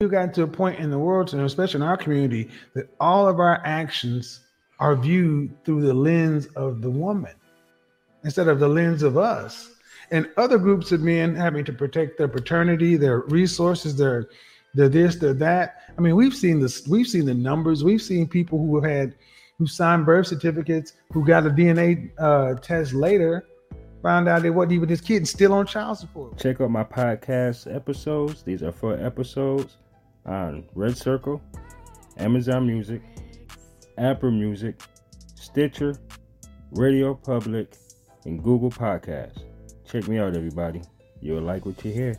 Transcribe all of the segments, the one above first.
we've gotten to a point in the world, and especially in our community, that all of our actions are viewed through the lens of the woman instead of the lens of us. And other groups of men having to protect their paternity, their resources, their their this, their that. I mean, we've seen this, we've seen the numbers, we've seen people who have had who signed birth certificates, who got a DNA uh, test later, found out they wasn't even his kid and still on child support. Check out my podcast episodes. These are four episodes on Red Circle, Amazon Music, Apple Music, Stitcher, Radio Public, and Google Podcasts. Check me out, everybody. You'll like what you hear.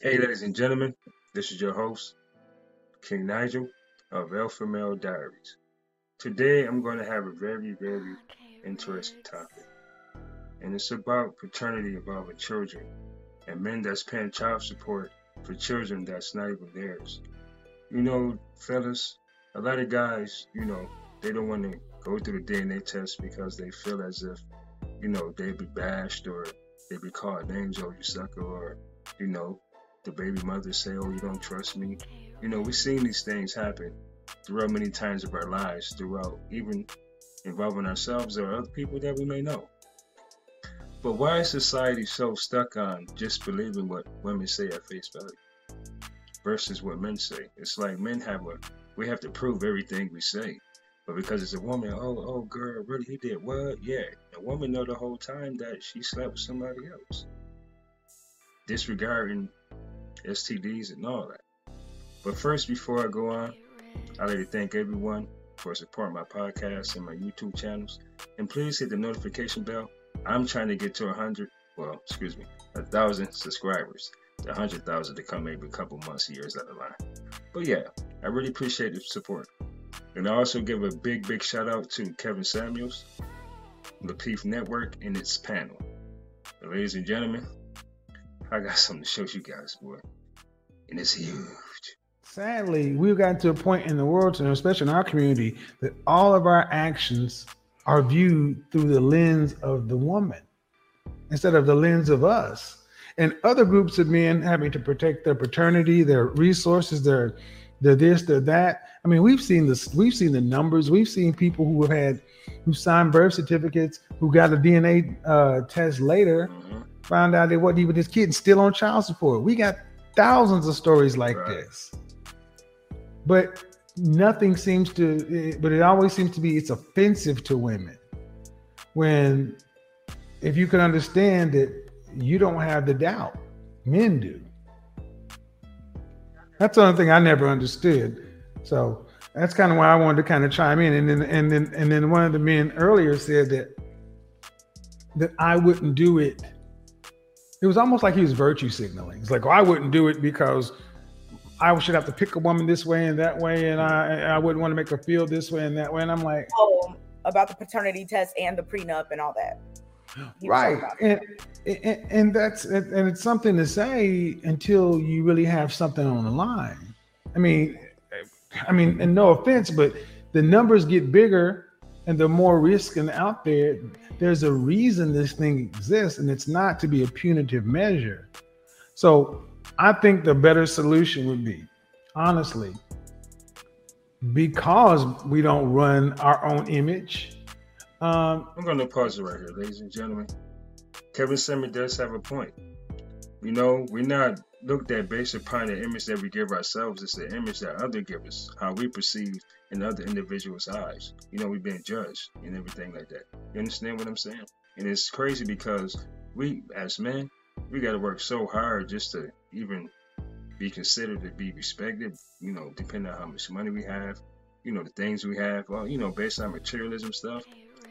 Hey, ladies and gentlemen, this is your host, King Nigel of Alpha Male Diaries. Today, I'm going to have a very, very interesting topic, and it's about paternity involving children and men that's paying child support for children that's not even theirs. You know, fellas, a lot of guys, you know, they don't want to go through the DNA test because they feel as if, you know, they'd be bashed or they'd be called names, oh, you sucker, or, you know, the baby mother say, oh, you don't trust me. You know, we've seen these things happen throughout many times of our lives, throughout even involving ourselves or other people that we may know. But why is society so stuck on just believing what women say at face value versus what men say? It's like men have a, we have to prove everything we say. But because it's a woman, oh, oh, girl, really, he did what? Yeah. The woman know the whole time that she slept with somebody else. Disregarding STDs and all that. But first, before I go on, I'd like to thank everyone for supporting my podcast and my YouTube channels. And please hit the notification bell I'm trying to get to 100, well, excuse me, a thousand subscribers. The 100,000 to come maybe a couple months, years down the line. But yeah, I really appreciate the support. And I also give a big, big shout out to Kevin Samuels, Lapeef Network, and its panel. Ladies and gentlemen, I got something to show you guys, boy. And it's huge. Sadly, we've gotten to a point in the world, and especially in our community, that all of our actions are viewed through the lens of the woman instead of the lens of us. And other groups of men having to protect their paternity, their resources, their their this, their that. I mean, we've seen this, we've seen the numbers, we've seen people who have had who signed birth certificates, who got a DNA uh, test later, mm-hmm. found out they wasn't even his kid and still on child support. We got thousands of stories like right. this. But nothing seems to but it always seems to be it's offensive to women. When if you can understand that you don't have the doubt. Men do. That's the only thing i never understood. So that's kind of why i wanted to kind of chime in. And then and then and then one of the men earlier said that that i wouldn't do it. It was almost like he was virtue signaling. It's like i wouldn't do it because I should have to pick a woman this way and that way, and I I wouldn't want to make her feel this way and that way. And I'm like, oh, about the paternity test and the prenup and all that. He right, and, and and that's and it's something to say until you really have something on the line. I mean, I mean, and no offense, but the numbers get bigger and the more risk and out there, there's a reason this thing exists, and it's not to be a punitive measure. So I think the better solution would be, honestly, because we don't run our own image. Um, I'm going to pause it right here, ladies and gentlemen. Kevin Simon does have a point. You know, we're not looked at based upon the image that we give ourselves. It's the image that other give us, how we perceive in other individuals' eyes. You know, we've been judged and everything like that. You understand what I'm saying? And it's crazy because we, as men, we got to work so hard just to even be considered to be respected, you know, depending on how much money we have, you know, the things we have, well, you know, based on materialism stuff.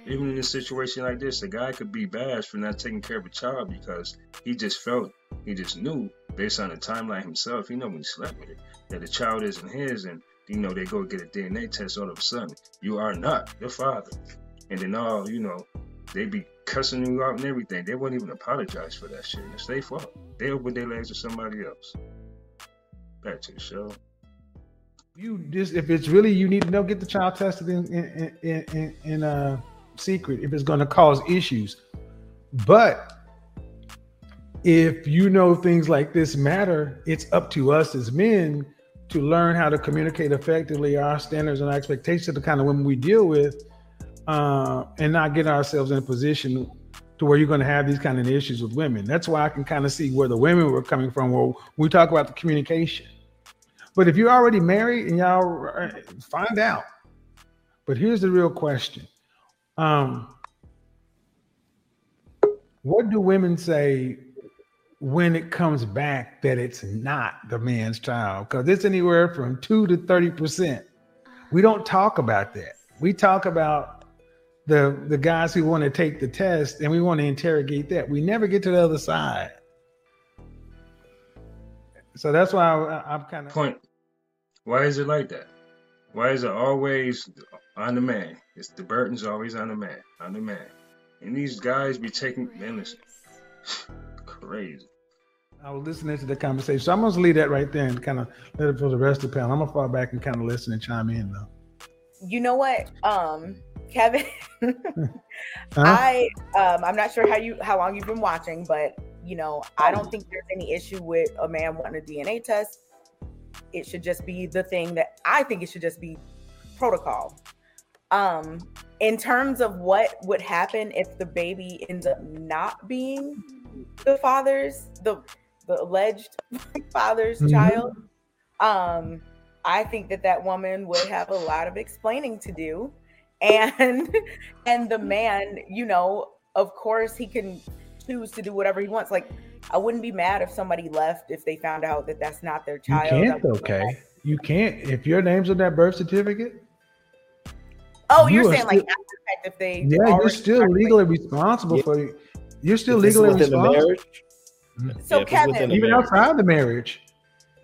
Even in a situation like this, a guy could be bashed for not taking care of a child because he just felt, he just knew, based on the timeline himself, he know when he slept with it, that the child isn't his, and you know they go get a DNA test all of a sudden. You are not the father, and then all you know, they be cussing you out and everything. They wouldn't even apologize for that shit. It's their fault. They opened their legs to somebody else. Back to the show. You just if it's really you need to know, get the child tested in in in, in, in uh, secret if it's going to cause issues. But if you know things like this matter, it's up to us as men to learn how to communicate effectively our standards and our expectations of the kind of women we deal with, uh, and not get ourselves in a position to where you're going to have these kind of issues with women. That's why I can kind of see where the women were coming from. Where we talk about the communication, but if you're already married and y'all uh, find out. But here's the real question: um, What do women say when it comes back that it's not the man's child because it's anywhere from 2 to 30%. We don't talk about that. We talk about the the guys who want to take the test and we want to interrogate that. We never get to the other side. So that's why I, am kind of point. Why is it like that? Why is it always on the man? It's the burden's always on the man, on the man. And these guys be taking man, listen crazy. I was listening to the conversation. So I'm going to leave that right there and kind of let it for the rest of the panel. I'm going to fall back and kind of listen and chime in though. You know what? Um, Kevin, huh? I um, I'm not sure how you how long you've been watching, but you know, I don't think there's any issue with a man wanting a DNA test. It should just be the thing that I think it should just be protocol. Um, in terms of what would happen if the baby ends up not being the father's the the alleged father's mm-hmm. child um i think that that woman would have a lot of explaining to do and and the man you know of course he can choose to do whatever he wants like i wouldn't be mad if somebody left if they found out that that's not their child you can't okay you can't if your name's on that birth certificate oh you are saying still, like if they yeah you're still legally responsible yeah. for you're still legally responsible. So yeah, Kevin, even outside the marriage.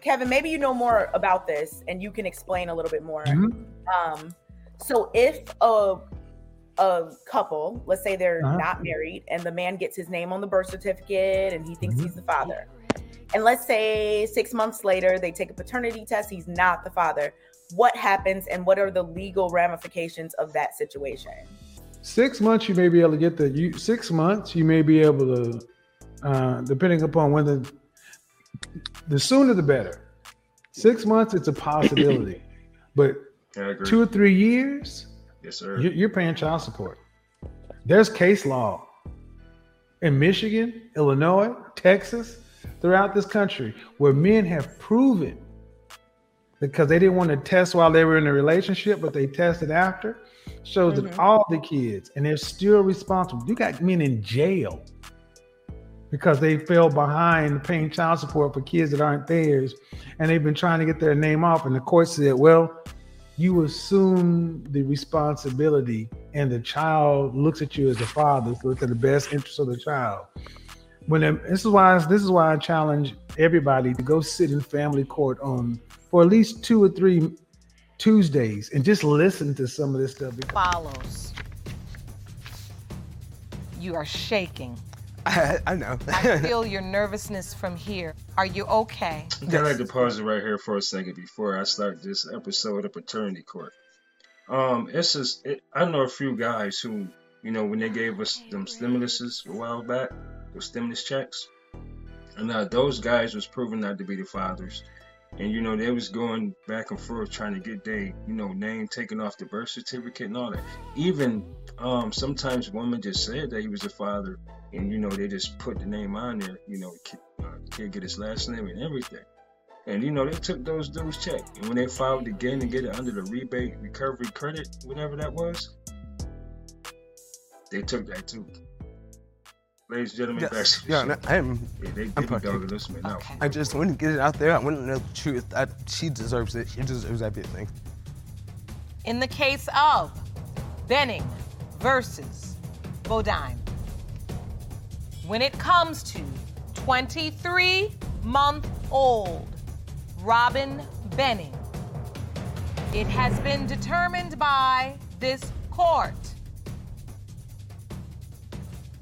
Kevin, maybe you know more about this and you can explain a little bit more. Mm-hmm. Um, so if a a couple, let's say they're uh-huh. not married, and the man gets his name on the birth certificate and he thinks mm-hmm. he's the father, and let's say six months later they take a paternity test, he's not the father. What happens, and what are the legal ramifications of that situation? Six months, you may be able to get the you. Six months, you may be able to uh, depending upon when the the sooner the better. Six months, it's a possibility, but two or three years, yes, sir, you're paying child support. There's case law in Michigan, Illinois, Texas, throughout this country where men have proven because they didn't want to test while they were in a relationship, but they tested after, shows mm-hmm. that all the kids and they're still responsible. You got men in jail because they fell behind paying child support for kids that aren't theirs, and they've been trying to get their name off. And the court said, "Well, you assume the responsibility, and the child looks at you as the father, so it's in the best interest of the child." When this is why this is why I challenge everybody to go sit in family court on for at least two or three Tuesdays and just listen to some of this stuff. Follows. You are shaking. I, I know. I feel your nervousness from here. Are you okay? I'd like to pause it right here for a second before I start this episode of Paternity Court. Um, it's just it, I know a few guys who, you know, when they gave us them stimuluses a while back, those stimulus checks, and uh, those guys was proven not to be the fathers and you know they was going back and forth trying to get their you know name taken off the birth certificate and all that. Even um sometimes women just said that he was the father and you know they just put the name on there you know kid, uh, get his last name and everything. And you know they took those dudes check. And when they filed again to get it under the rebate recovery credit whatever that was they took that too Ladies and gentlemen, yes. yeah, no, I'm. Yeah, they, I'm dogging this man out. I just want to get it out there. I want to know the truth. I, she deserves it. She deserves everything. In the case of Benning versus Bodine, when it comes to 23 month old Robin Benning, it has been determined by this court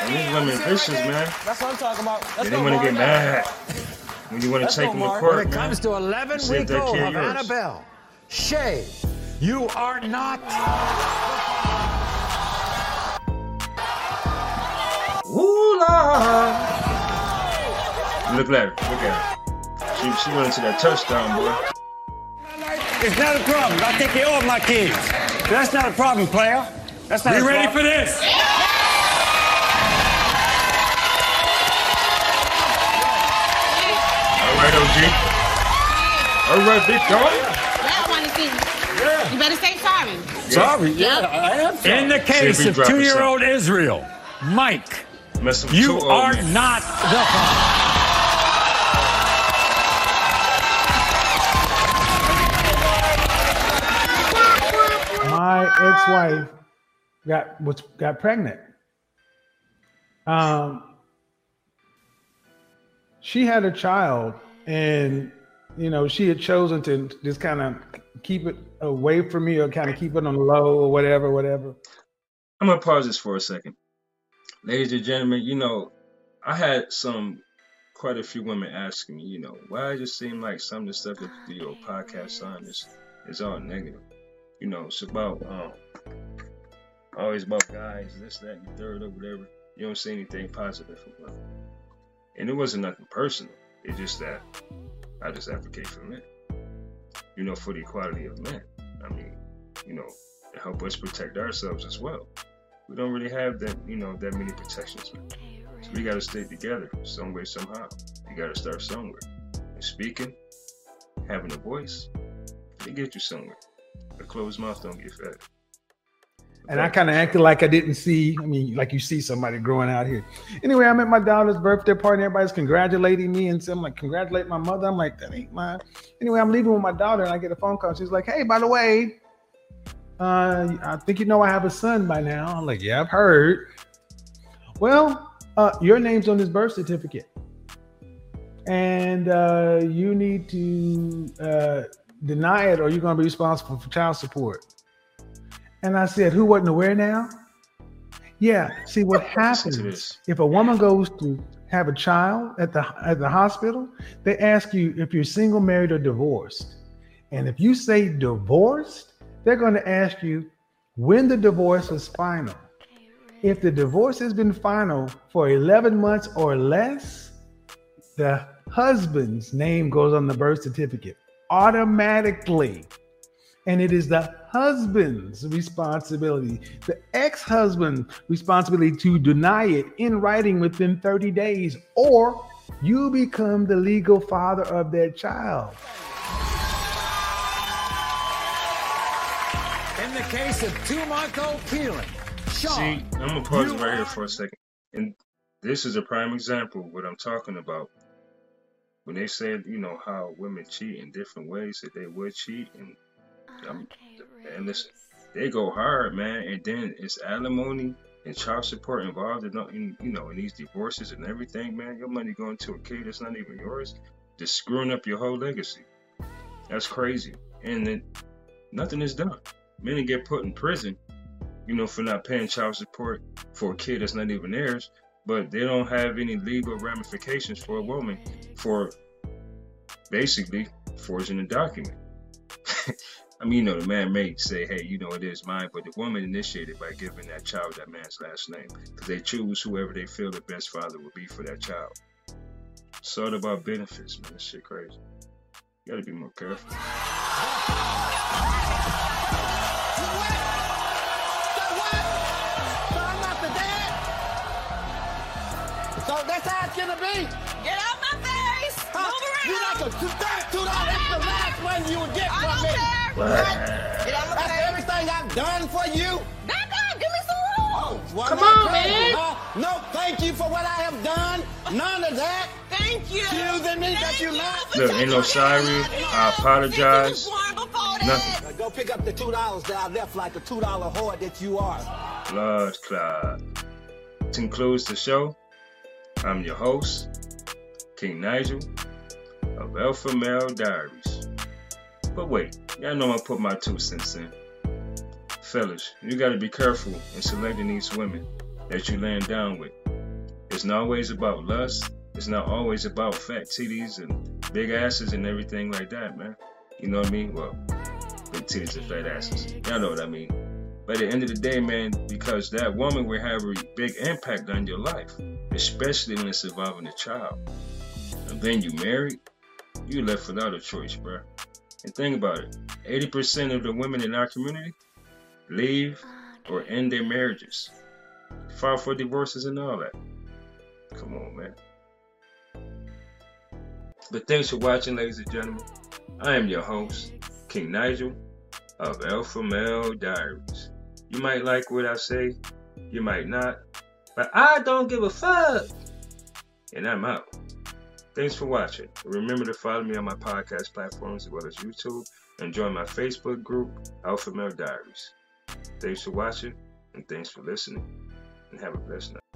And these women vicious, man. That's what I'm talking about. Let's They go, want to get mad when you want to take them to Mark. court, When it man. comes to 11 See if week old kill yours. Annabelle, Shay, you are not. Ooh, Lord. Look at her. Look at her. She, she went into that touchdown, boy. It's not a problem. I'll take care of my kids. That's not a problem, player. That's not We a ready problem. for this? All right, big dog. I want to see. You better say sorry. Sorry. Yeah, I am sorry. In the case See if we of two-year-old Israel, Mike, you are men. not the father. my ex-wife got was got pregnant. Um, she had a child, and you know she had chosen to just kind of keep it away from me, or kind of keep it on the low, or whatever, whatever. I'm gonna pause this for a second. Ladies and gentlemen, you know, I had some quite a few women asking me, you know, why does just seem like some of the stuff that do your podcast on is is all negative? You know, it's about um always about guys, this, that, and the third or whatever. You don't see anything positive about it. And it wasn't nothing personal. It's just that I just advocate for men. You know, for the equality of men. I mean, you know, to help us protect ourselves as well. We don't really have that, you know, that many protections. So we gotta stay together some way, somehow. You gotta start somewhere. And speaking, having a voice, they get you somewhere. A closed mouth don't get fed. And I kind of acted like I didn't see. I mean, like you see somebody growing out here. Anyway, I'm at my daughter's birthday party. Everybody's congratulating me, and so I'm like, congratulate my mother. I'm like, that ain't mine. Anyway, I'm leaving with my daughter, and I get a phone call. She's like, hey, by the way, uh, I think you know I have a son by now. I'm like, yeah, I've heard. Well, uh, your name's on his birth certificate, and uh, you need to uh, deny it, or you're going to be responsible for child support. And I said, Who wasn't aware now? Yeah. See what happens if a woman goes to have a child at the at the hospital, they ask you if you're single, married, or divorced. And if you say divorced, they're going to ask you when the divorce was final. If the divorce has been final for 11 months or less, the husband's name goes on the birth certificate automatically. And it is the husband's responsibility, the ex husband's responsibility to deny it in writing within 30 days, or you become the legal father of that child. In the case of two-month-old Keelan, Sean, See, I'm gonna pause you it right here for a second. And this is a prime example of what I'm talking about. When they said, you know, how women cheat in different ways that they would cheat, and um, and listen, they go hard, man. And then it's alimony and child support involved in, in you know in these divorces and everything, man. Your money going to a kid that's not even yours, just screwing up your whole legacy. That's crazy. And then nothing is done. Men get put in prison you know, for not paying child support for a kid that's not even theirs, but they don't have any legal ramifications for a woman for basically forging a document. I mean, you know, the man may say, hey, you know, it is mine, but the woman initiated by giving that child that man's last name because they choose whoever they feel the best father would be for that child. It's all about benefits, man. This shit crazy. You gotta be more careful. So that's how it's gonna be. Get out my face. Huh? Move You around. like a two two dollars. That's the last one you would get I from don't me. care. Get out That's face. everything I've done for you. Back up. Give me some room. Oh, well, Come on, crazy, man. huh? No, thank you for what I have done. None of that. Thank you. Accusing me that you you not. for Look, ain't no taking sorry. care of me. I apologize. Think you was born before that. Nothing. Now go pick up the two dollars that I left like a two dollar whore that you are. Blood clot. To conclude the show, I'm your host, King Nigel of Alpha Male Diaries. But wait, y'all know I put my two cents in. fellas, you got to be careful in selecting these women that you land down with. It's not always about lust. It's not always about fat titties and big asses and everything like that, man. You know what I mean? Well, big titties and fat asses. Y'all know what I mean. But at the end of the day, man, because that woman will have a big impact on your life, especially when it's involving a child. And then you married, you left without a choice, bro. And think about it 80% of the women in our community leave oh, or end their marriages, file for divorces and all that. Come on, man. But thanks for watching, ladies and gentlemen. I am your host, King Nigel of Alpha Male Diaries. You might like what I say, you might not, but I don't give a fuck. And I'm out. Thanks for watching. Remember to follow me on my podcast platforms as well as YouTube and join my Facebook group, Alpha Male Diaries. Thanks for watching and thanks for listening and have a blessed night.